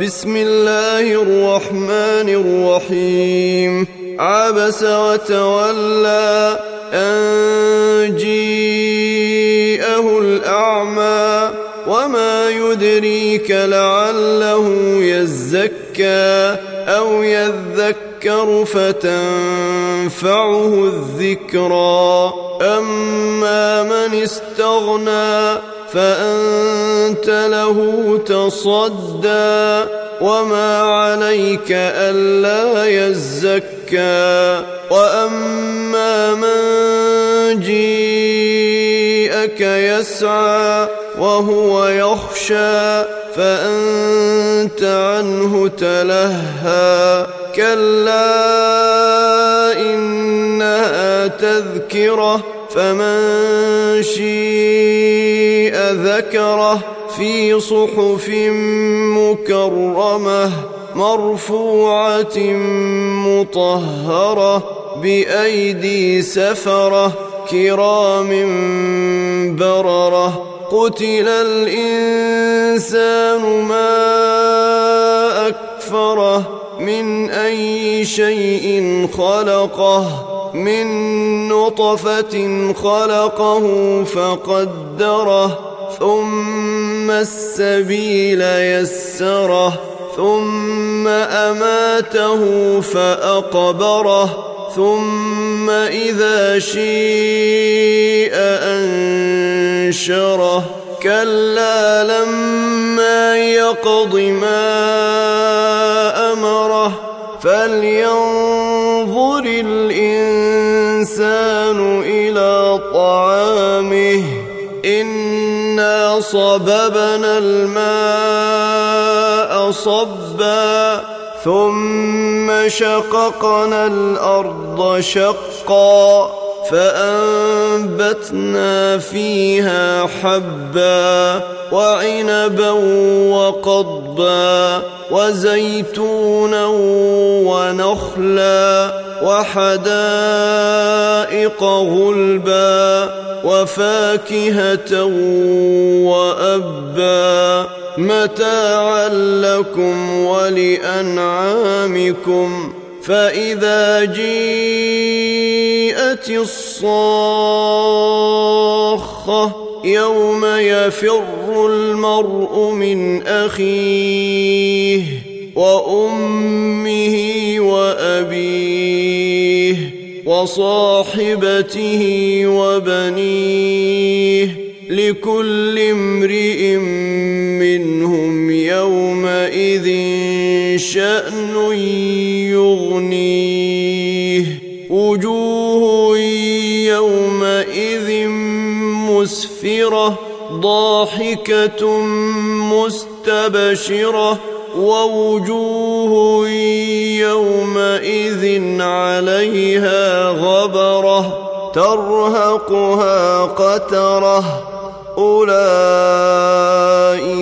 بسم الله الرحمن الرحيم. عبس وتولى أن جيءه الأعمى وما يدريك لعله يزكى أو يذكر فتنفعه الذكرى. أما من استغنى فأنت له تصدى وما عليك ألا يزكى وأما من جيءك يسعى وهو يخشى فأنت عنه تلهى كلا إنها تذكرة فمن شيء ذكره في صحف مكرمة مرفوعة مطهرة بأيدي سفرة كرام بررة قتل الإنسان ما أكفره من أي شيء خلقه من نطفة خلقه فقدره ثم السبيل يسره ثم أماته فأقبره ثم إذا شيء أنشره. كلا لما يقض ما أمره فلينظر الإنسان إلى طعامه. إنا صببنا الماء صبا ثم شققنا الأرض شقا. فأنبتنا فيها حبا وعنبا وقضبا وزيتونا ونخلا وحدائق غلبا وفاكهة وأبا متاعا لكم ولأنعامكم فإذا جيءت الصاخة يوم يفر المرء من أخيه وأمه وأبيه وصاحبته وبنيه لكل امرئ منهم يومئذ شأن يغنيه. وجوه يومئذ مسفرة ضاحكة مستبشرة. ووجوه يومئذ عليها غبرة ترهقها قترة.